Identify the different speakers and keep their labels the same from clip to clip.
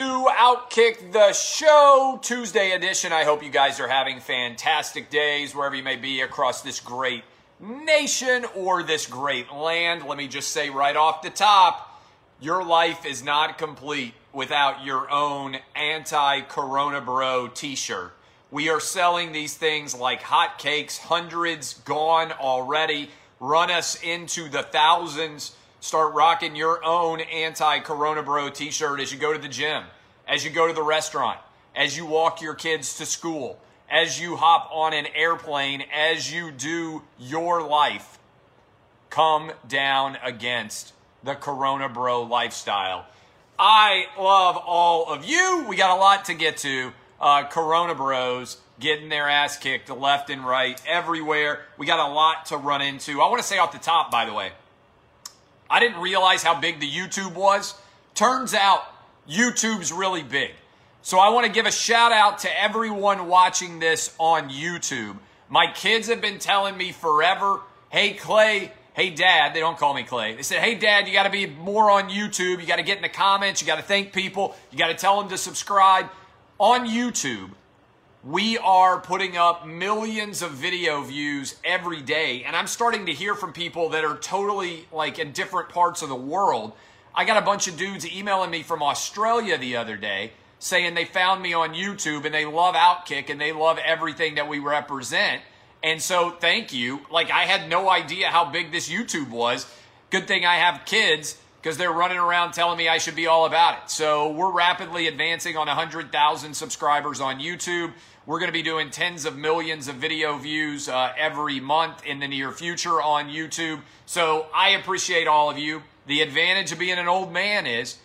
Speaker 1: To Outkick the Show Tuesday edition. I hope you guys are having fantastic days wherever you may be across this great nation or this great land. Let me just say right off the top your life is not complete without your own anti Corona Bro t shirt. We are selling these things like hotcakes, hundreds gone already. Run us into the thousands. Start rocking your own anti Corona Bro t shirt as you go to the gym, as you go to the restaurant, as you walk your kids to school, as you hop on an airplane, as you do your life. Come down against the Corona Bro lifestyle. I love all of you. We got a lot to get to uh, Corona Bros getting their ass kicked left and right everywhere. We got a lot to run into. I want to say off the top, by the way, I didn't realize how big the YouTube was. Turns out YouTube's really big. So I want to give a shout out to everyone watching this on YouTube. My kids have been telling me forever, hey, Clay, hey, dad, they don't call me Clay. They said, hey, dad, you got to be more on YouTube. You got to get in the comments. You got to thank people. You got to tell them to subscribe on YouTube, we are putting up millions of video views every day. And I'm starting to hear from people that are totally like in different parts of the world. I got a bunch of dudes emailing me from Australia the other day saying they found me on YouTube and they love Outkick and they love everything that we represent. And so thank you. Like I had no idea how big this YouTube was. Good thing I have kids because they're running around telling me I should be all about it. So we're rapidly advancing on 100,000 subscribers on YouTube. We're going to be doing tens of millions of video views uh, every month in the near future on YouTube. So I appreciate all of you. The advantage of being an old man is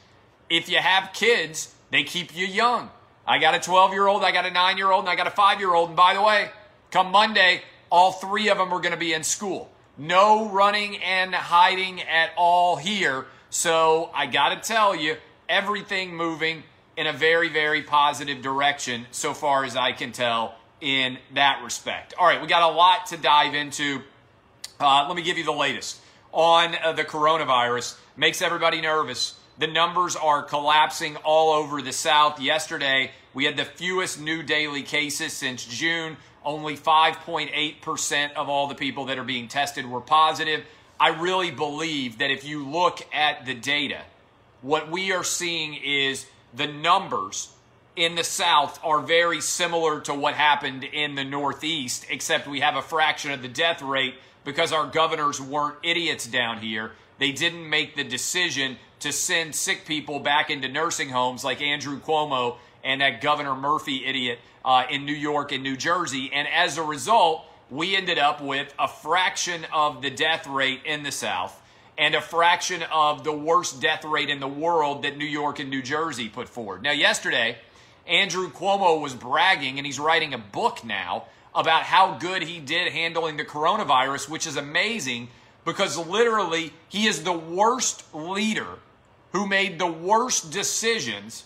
Speaker 1: if you have kids, they keep you young. I got a 12 year old, I got a 9 year old, and I got a 5 year old. And by the way, come Monday, all three of them are going to be in school. No running and hiding at all here. So I got to tell you, everything moving in a very, very positive direction so far as I can tell in that respect. All right, we got a lot to dive into. Uh, let me give you the latest on uh, the coronavirus. Makes everybody nervous. The numbers are collapsing all over the South. Yesterday, we had the fewest new daily cases since June. Only 5.8% of all the people that are being tested were positive. I really believe that if you look at the data, what we are seeing is the numbers in the South are very similar to what happened in the Northeast, except we have a fraction of the death rate because our governors weren't idiots down here. They didn't make the decision to send sick people back into nursing homes like Andrew Cuomo and that Governor Murphy idiot uh, in New York and New Jersey. And as a result, we ended up with a fraction of the death rate in the South and a fraction of the worst death rate in the world that New York and New Jersey put forward. Now, yesterday, Andrew Cuomo was bragging, and he's writing a book now about how good he did handling the coronavirus, which is amazing because literally he is the worst leader who made the worst decisions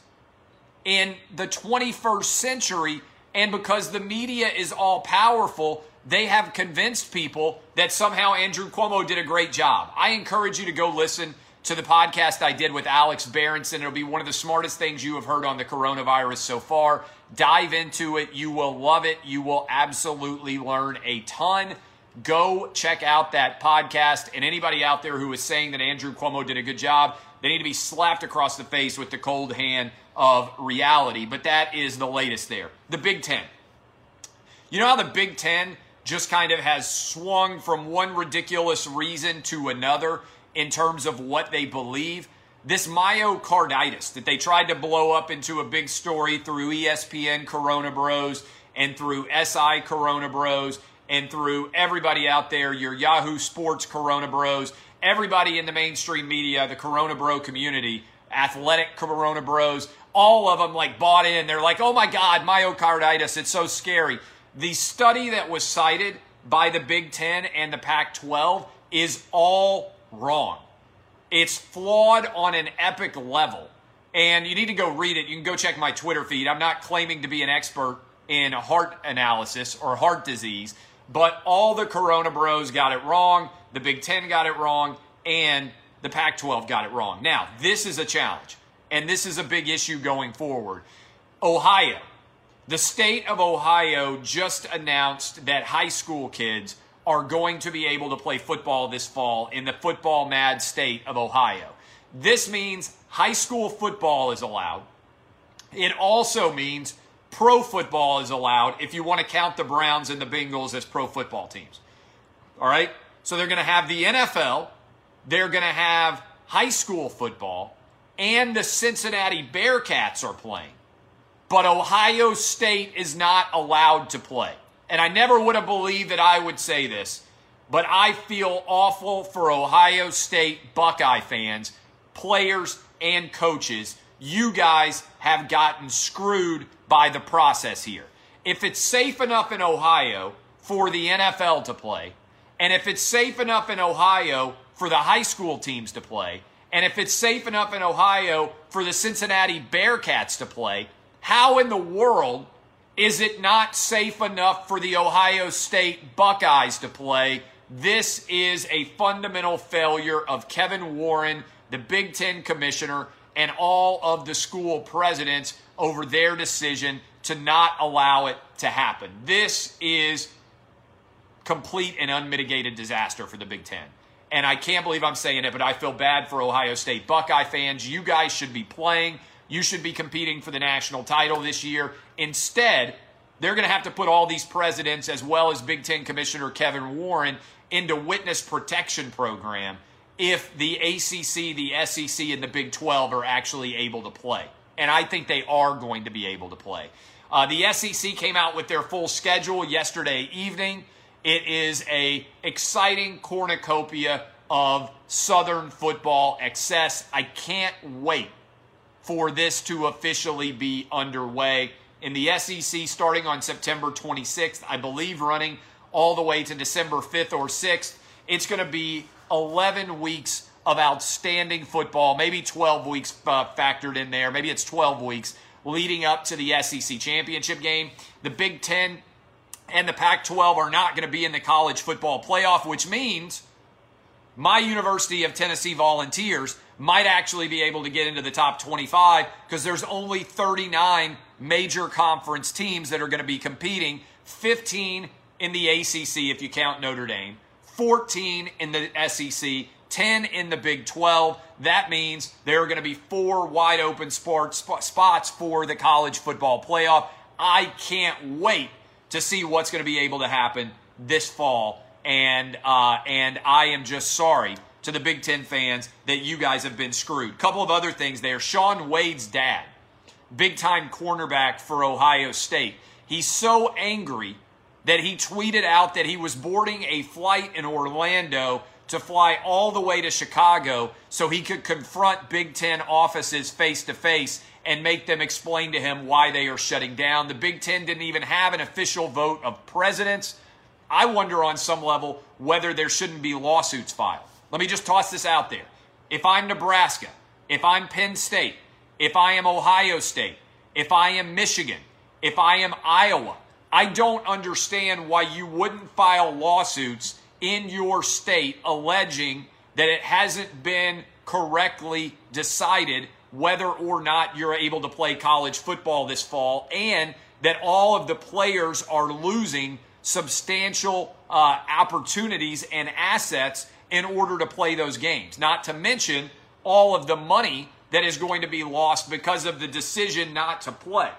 Speaker 1: in the 21st century. And because the media is all powerful, they have convinced people that somehow Andrew Cuomo did a great job. I encourage you to go listen to the podcast I did with Alex Berenson. It'll be one of the smartest things you have heard on the coronavirus so far. Dive into it. You will love it. You will absolutely learn a ton. Go check out that podcast. And anybody out there who is saying that Andrew Cuomo did a good job, they need to be slapped across the face with the cold hand of reality. But that is the latest there. The Big Ten. You know how the Big Ten just kind of has swung from one ridiculous reason to another in terms of what they believe. This myocarditis that they tried to blow up into a big story through ESPN Corona Bros and through SI Corona Bros and through everybody out there, your Yahoo Sports Corona Bros, everybody in the mainstream media, the Corona Bro community, athletic Corona Bros, all of them like bought in. They're like, oh my God, myocarditis, it's so scary. The study that was cited by the Big Ten and the Pac 12 is all wrong. It's flawed on an epic level. And you need to go read it. You can go check my Twitter feed. I'm not claiming to be an expert in heart analysis or heart disease, but all the Corona bros got it wrong. The Big Ten got it wrong. And the Pac 12 got it wrong. Now, this is a challenge, and this is a big issue going forward. Ohio. The state of Ohio just announced that high school kids are going to be able to play football this fall in the football mad state of Ohio. This means high school football is allowed. It also means pro football is allowed if you want to count the Browns and the Bengals as pro football teams. All right? So they're going to have the NFL, they're going to have high school football, and the Cincinnati Bearcats are playing. But Ohio State is not allowed to play. And I never would have believed that I would say this, but I feel awful for Ohio State Buckeye fans, players, and coaches. You guys have gotten screwed by the process here. If it's safe enough in Ohio for the NFL to play, and if it's safe enough in Ohio for the high school teams to play, and if it's safe enough in Ohio for the Cincinnati Bearcats to play, how in the world is it not safe enough for the Ohio State Buckeyes to play? This is a fundamental failure of Kevin Warren, the Big Ten commissioner, and all of the school presidents over their decision to not allow it to happen. This is complete and unmitigated disaster for the Big Ten. And I can't believe I'm saying it, but I feel bad for Ohio State Buckeye fans. You guys should be playing. You should be competing for the national title this year. Instead, they're going to have to put all these presidents, as well as Big Ten Commissioner Kevin Warren, into witness protection program if the ACC, the SEC, and the Big 12 are actually able to play. And I think they are going to be able to play. Uh, the SEC came out with their full schedule yesterday evening. It is a exciting cornucopia of Southern football excess. I can't wait for this to officially be underway. In the SEC, starting on September 26th, I believe running all the way to December 5th or 6th, it's going to be 11 weeks of outstanding football, maybe 12 weeks uh, factored in there. Maybe it's 12 weeks leading up to the SEC championship game. The Big Ten and the Pac 12 are not going to be in the college football playoff, which means my University of Tennessee Volunteers might actually be able to get into the top 25 because there's only 39 major conference teams that are going to be competing 15 in the ACC if you count Notre Dame, 14 in the SEC, 10 in the Big 12. That means there are going to be four wide open sports, spots for the college football playoff. I can't wait to see what's going to be able to happen this fall and uh, and I am just sorry to the Big Ten fans that you guys have been screwed. Couple of other things there. Shaun Wade's dad, big time cornerback for Ohio State. He's so angry that he tweeted out that he was boarding a flight in Orlando to fly all the way to Chicago so he could confront Big Ten offices face to face and make them explain to him why they are shutting down. The Big Ten didn't even have an official vote of presidents. I wonder on some level whether there shouldn't be lawsuits filed. Let me just toss this out there. If I'm Nebraska, if I'm Penn State, if I am Ohio State, if I am Michigan, if I am Iowa, I don't understand why you wouldn't file lawsuits in your state alleging that it hasn't been correctly decided whether or not you're able to play college football this fall and that all of the players are losing substantial uh, opportunities and assets in order to play those games. Not to mention all of the money that is going to be lost because of the decision not to play.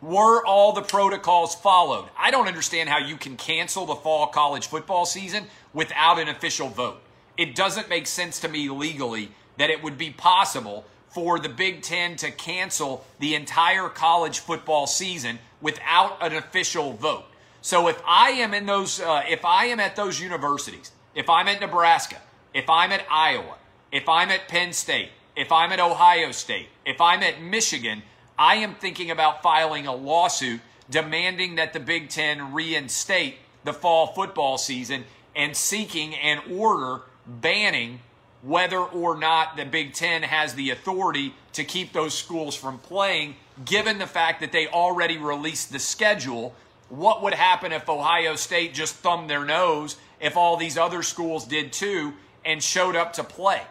Speaker 1: Were all the protocols followed? I don't understand how you can cancel the fall college football season without an official vote. It doesn't make sense to me legally that it would be possible for the Big Ten to cancel the entire college football season without an official vote. So if I am in those, uh, if I am at those universities, if I'm at Nebraska, if I'm at Iowa, if I'm at Penn State, if I'm at Ohio State, if I'm at Michigan, I am thinking about filing a lawsuit demanding that the Big Ten reinstate the fall football season and seeking an order banning whether or not the Big Ten has the authority to keep those schools from playing, given the fact that they already released the schedule. What would happen if Ohio State just thumbed their nose if all these other schools did too and showed up to play?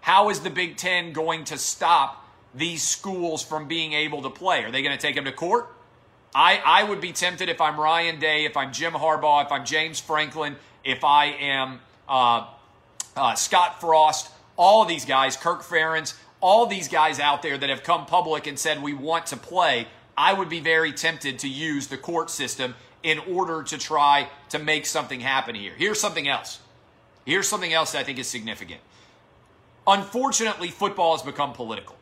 Speaker 1: How is the Big Ten going to stop these schools from being able to play? Are they going to take them to court? I, I would be tempted if I'm Ryan Day, if I'm Jim Harbaugh, if I'm James Franklin, if I am uh, uh, Scott Frost, all these guys, Kirk Ferentz, all these guys out there that have come public and said we want to play, I would be very tempted to use the court system in order to try to make something happen here. Here's something else. Here's something else that I think is significant. Unfortunately, football has become political.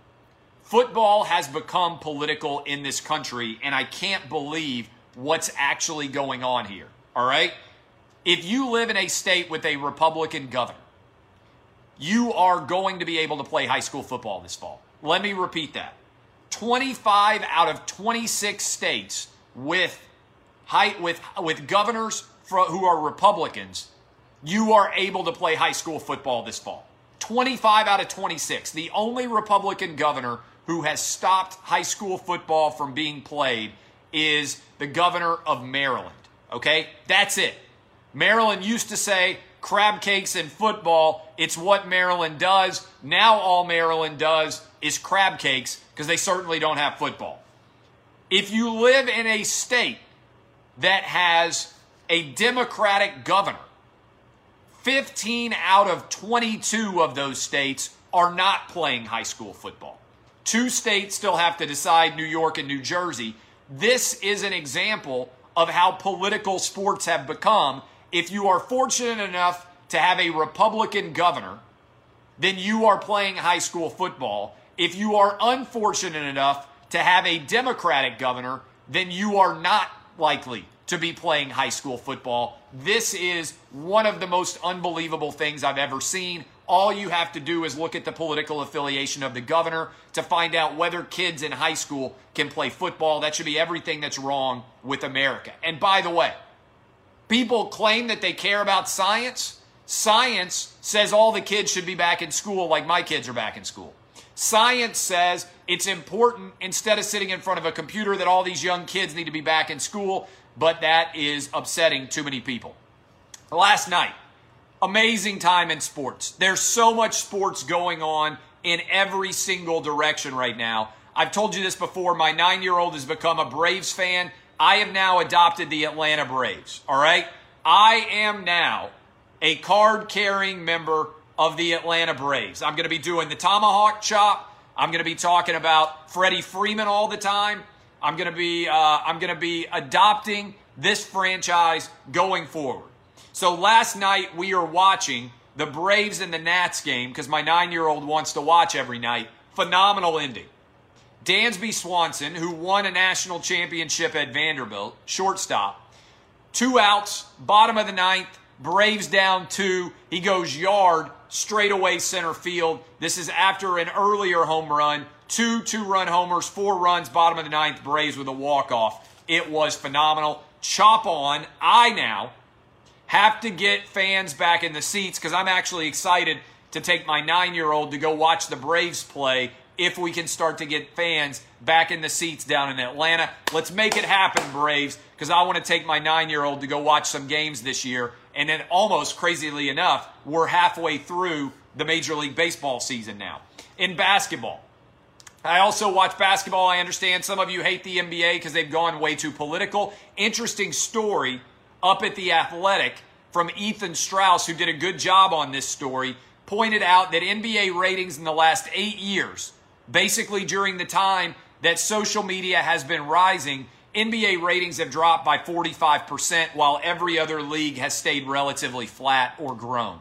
Speaker 1: Football has become political in this country, and I can't believe what's actually going on here. All right? If you live in a state with a Republican governor, you are going to be able to play high school football this fall. Let me repeat that. 25 out of 26 states with high, with with governors who are Republicans, you are able to play high school football this fall. 25 out of 26. The only Republican governor who has stopped high school football from being played is the governor of Maryland. Okay? That's it. Maryland used to say crab cakes and football, it's what Maryland does. Now all Maryland does is crab cakes because they certainly don't have football. If you live in a state that has a Democratic governor, 15 out of 22 of those states are not playing high school football. Two states still have to decide New York and New Jersey. This is an example of how political sports have become. If you are fortunate enough to have a Republican governor, then you are playing high school football. If you are unfortunate enough to have a Democratic governor, then you are not likely to be playing high school football. This is one of the most unbelievable things I've ever seen. All you have to do is look at the political affiliation of the governor to find out whether kids in high school can play football. That should be everything that's wrong with America. And by the way, people claim that they care about science. Science says all the kids should be back in school like my kids are back in school. Science says it's important instead of sitting in front of a computer that all these young kids need to be back in school but that is upsetting too many people. Last night, amazing time in sports. There's so much sports going on in every single direction right now. I've told you this before. My nine year old has become a Braves fan. I have now adopted the Atlanta Braves. All right. I am now a card carrying member of the Atlanta Braves. I'm going to be doing the tomahawk chop. I'm going to be talking about Freddie Freeman all the time. I'm going to be uh, I'm going to be adopting this franchise going forward. So last night we are watching the Braves and the Nats game because my nine year old wants to watch every night. Phenomenal ending. Dansby Swanson, who won a national championship at Vanderbilt, shortstop, two outs, bottom of the ninth, Braves down two. He goes yard, straight away center field. This is after an earlier home run two two run homers, four runs, bottom of the ninth, Braves with a walk off. It was phenomenal. Chop on. I now have to get fans back in the seats because I'm actually excited to take my nine year old to go watch the Braves play if we can start to get fans back in the seats down in Atlanta. Let's make it happen, Braves, because I want to take my nine year old to go watch some games this year. And then, almost crazily enough, we're halfway through the Major League Baseball season now. In basketball, I also watch basketball. I understand some of you hate the NBA because they've gone way too political. Interesting story up at the Athletic from Ethan Strauss, who did a good job on this story, pointed out that NBA ratings in the last eight years, basically during the time that social media has been rising, NBA ratings have dropped by 45%, while every other league has stayed relatively flat or grown.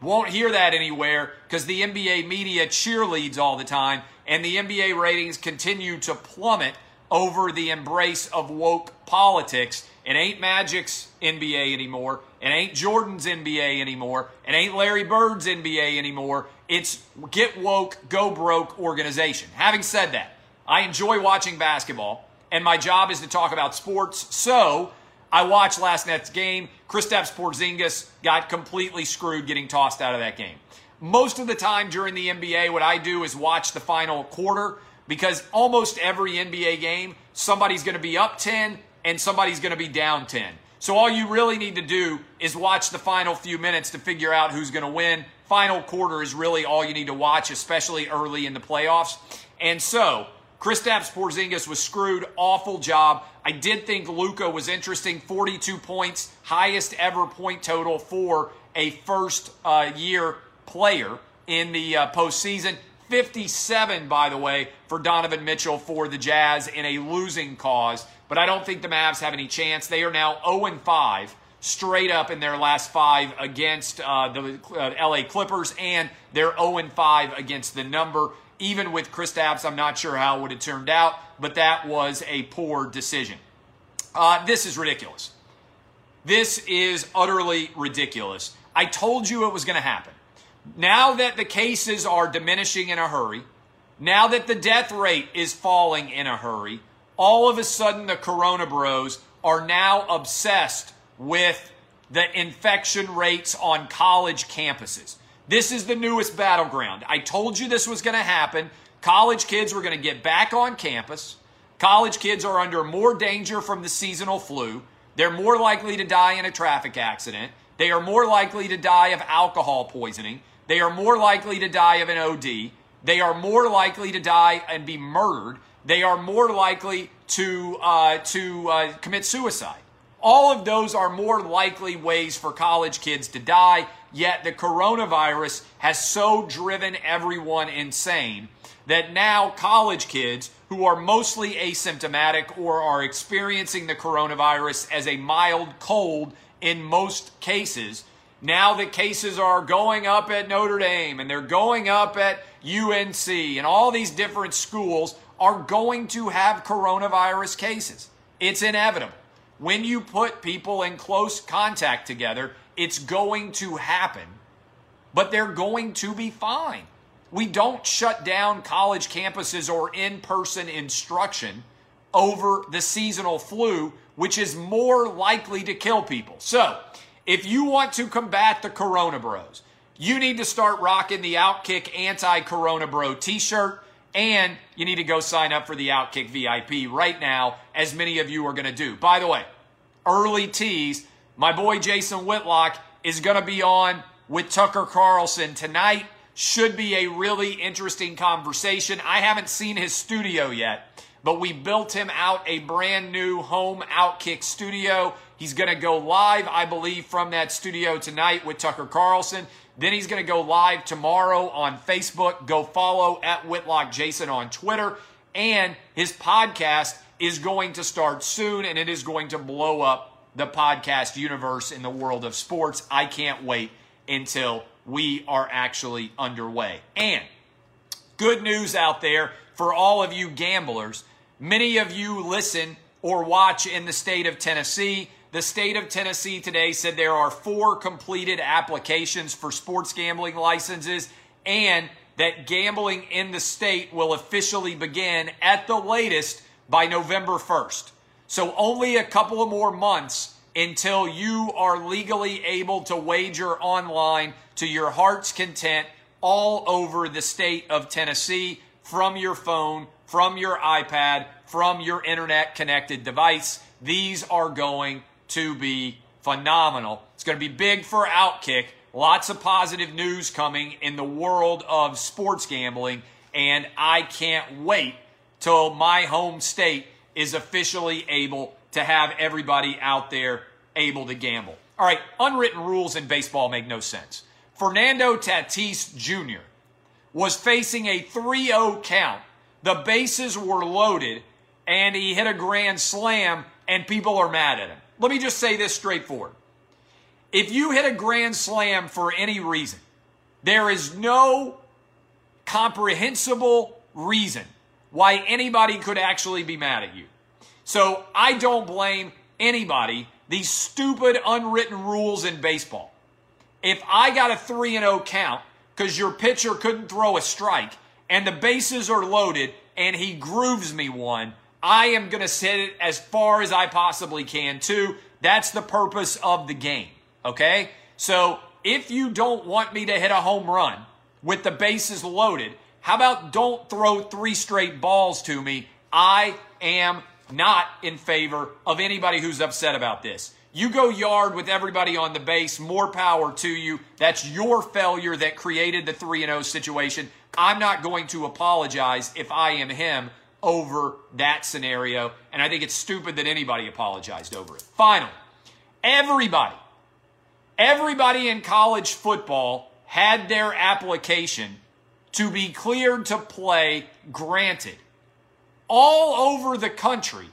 Speaker 1: Won't hear that anywhere because the NBA media cheerleads all the time and the NBA ratings continue to plummet over the embrace of woke politics. It ain't Magic's NBA anymore. It ain't Jordan's NBA anymore. It ain't Larry Bird's NBA anymore. It's get woke, go broke organization. Having said that, I enjoy watching basketball, and my job is to talk about sports. So I watched last night's game. Kristaps Porzingis got completely screwed getting tossed out of that game. Most of the time during the NBA, what I do is watch the final quarter because almost every NBA game, somebody's going to be up 10 and somebody's going to be down 10. So all you really need to do is watch the final few minutes to figure out who's going to win. Final quarter is really all you need to watch, especially early in the playoffs. And so, Kristaps Porzingis was screwed. Awful job. I did think Luka was interesting. 42 points, highest ever point total for a first uh, year player in the uh, postseason. 57, by the way, for Donovan Mitchell for the Jazz in a losing cause. But I don't think the Mavs have any chance. They are now 0 5 straight up in their last five against uh, the uh, LA Clippers, and they're 0 5 against the number. Even with Chris Kristaps, I'm not sure how it would have turned out, but that was a poor decision. Uh, this is ridiculous. This is utterly ridiculous. I told you it was going to happen. Now that the cases are diminishing in a hurry, now that the death rate is falling in a hurry, all of a sudden the Corona Bros are now obsessed with the infection rates on college campuses. This is the newest battleground. I told you this was going to happen. College kids were going to get back on campus. College kids are under more danger from the seasonal flu. They're more likely to die in a traffic accident. They are more likely to die of alcohol poisoning. They are more likely to die of an OD. They are more likely to die and be murdered. They are more likely to, uh, to uh, commit suicide. All of those are more likely ways for college kids to die, yet the coronavirus has so driven everyone insane that now college kids who are mostly asymptomatic or are experiencing the coronavirus as a mild cold in most cases now the cases are going up at Notre Dame and they're going up at UNC and all these different schools are going to have coronavirus cases. It's inevitable. When you put people in close contact together, it's going to happen, but they're going to be fine. We don't shut down college campuses or in person instruction over the seasonal flu, which is more likely to kill people. So, if you want to combat the Corona Bros, you need to start rocking the Outkick anti Corona Bro t shirt. And you need to go sign up for the Outkick VIP right now, as many of you are going to do. By the way, early tease my boy Jason Whitlock is going to be on with Tucker Carlson tonight. Should be a really interesting conversation. I haven't seen his studio yet, but we built him out a brand new home Outkick studio. He's going to go live, I believe, from that studio tonight with Tucker Carlson. Then he's going to go live tomorrow on Facebook. Go follow at Whitlock Jason on Twitter. And his podcast is going to start soon and it is going to blow up the podcast universe in the world of sports. I can't wait until we are actually underway. And good news out there for all of you gamblers. Many of you listen or watch in the state of Tennessee. The state of Tennessee today said there are four completed applications for sports gambling licenses and that gambling in the state will officially begin at the latest by November 1st. So only a couple of more months until you are legally able to wager online to your heart's content all over the state of Tennessee from your phone, from your iPad, from your internet connected device. These are going to be phenomenal. It's going to be big for Outkick. Lots of positive news coming in the world of sports gambling, and I can't wait till my home state is officially able to have everybody out there able to gamble. All right, unwritten rules in baseball make no sense. Fernando Tatis Jr. was facing a 3 0 count. The bases were loaded, and he hit a grand slam, and people are mad at him. Let me just say this straightforward. If you hit a grand slam for any reason, there is no comprehensible reason why anybody could actually be mad at you. So I don't blame anybody these stupid unwritten rules in baseball. If I got a 3 and 0 count because your pitcher couldn't throw a strike and the bases are loaded and he grooves me one, I am going to set it as far as I possibly can too. That's the purpose of the game. Okay? So if you don't want me to hit a home run with the bases loaded, how about don't throw three straight balls to me? I am not in favor of anybody who's upset about this. You go yard with everybody on the base, more power to you. That's your failure that created the 3 0 situation. I'm not going to apologize if I am him over that scenario. And I think it's stupid that anybody apologized over it. Finally, everybody, everybody in college football had their application to be cleared to play granted all over the country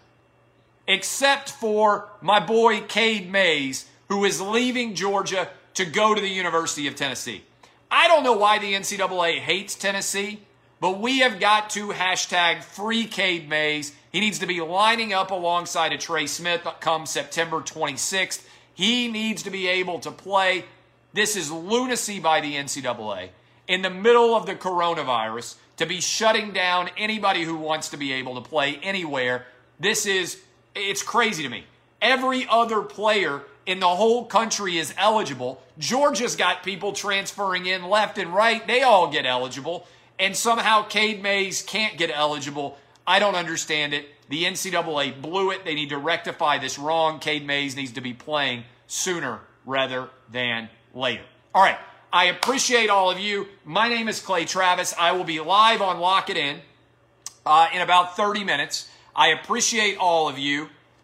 Speaker 1: except for my boy Cade Mays, who is leaving Georgia to go to the University of Tennessee. I don't know why the NCAA hates Tennessee, but we have got to hashtag free Cade Mays. He needs to be lining up alongside of Trey Smith come September 26th. He needs to be able to play. This is lunacy by the NCAA in the middle of the coronavirus to be shutting down anybody who wants to be able to play anywhere. This is it's crazy to me. Every other player in the whole country is eligible. Georgia's got people transferring in left and right. They all get eligible. And somehow Cade Mays can't get eligible. I don't understand it. The NCAA blew it. They need to rectify this wrong. Cade Mays needs to be playing sooner rather than later. All right. I appreciate all of you. My name is Clay Travis. I will be live on Lock It In uh, in about 30 minutes. I appreciate all of you.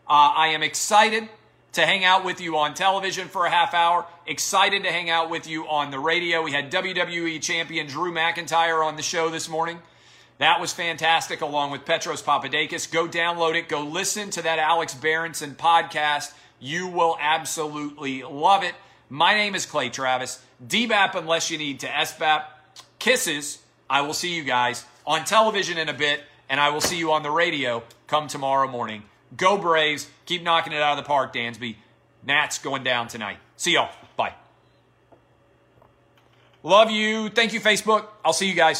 Speaker 1: Uh, I am excited to hang out with you on television for a half hour. Excited to hang out with you on the radio. We had WWE champion Drew McIntyre on the show this morning. That was fantastic, along with Petros Papadakis. Go download it. Go listen to that Alex Berenson podcast. You will absolutely love it. My name is Clay Travis. DBAP unless you need to SBAP. Kisses. I will see you guys on television in a bit and I will see you on the radio come tomorrow morning. Go Braves. Keep knocking it out of the park, Dansby. Nats going down tonight. See y'all. Bye. Love you. Thank you, Facebook. I'll see you guys.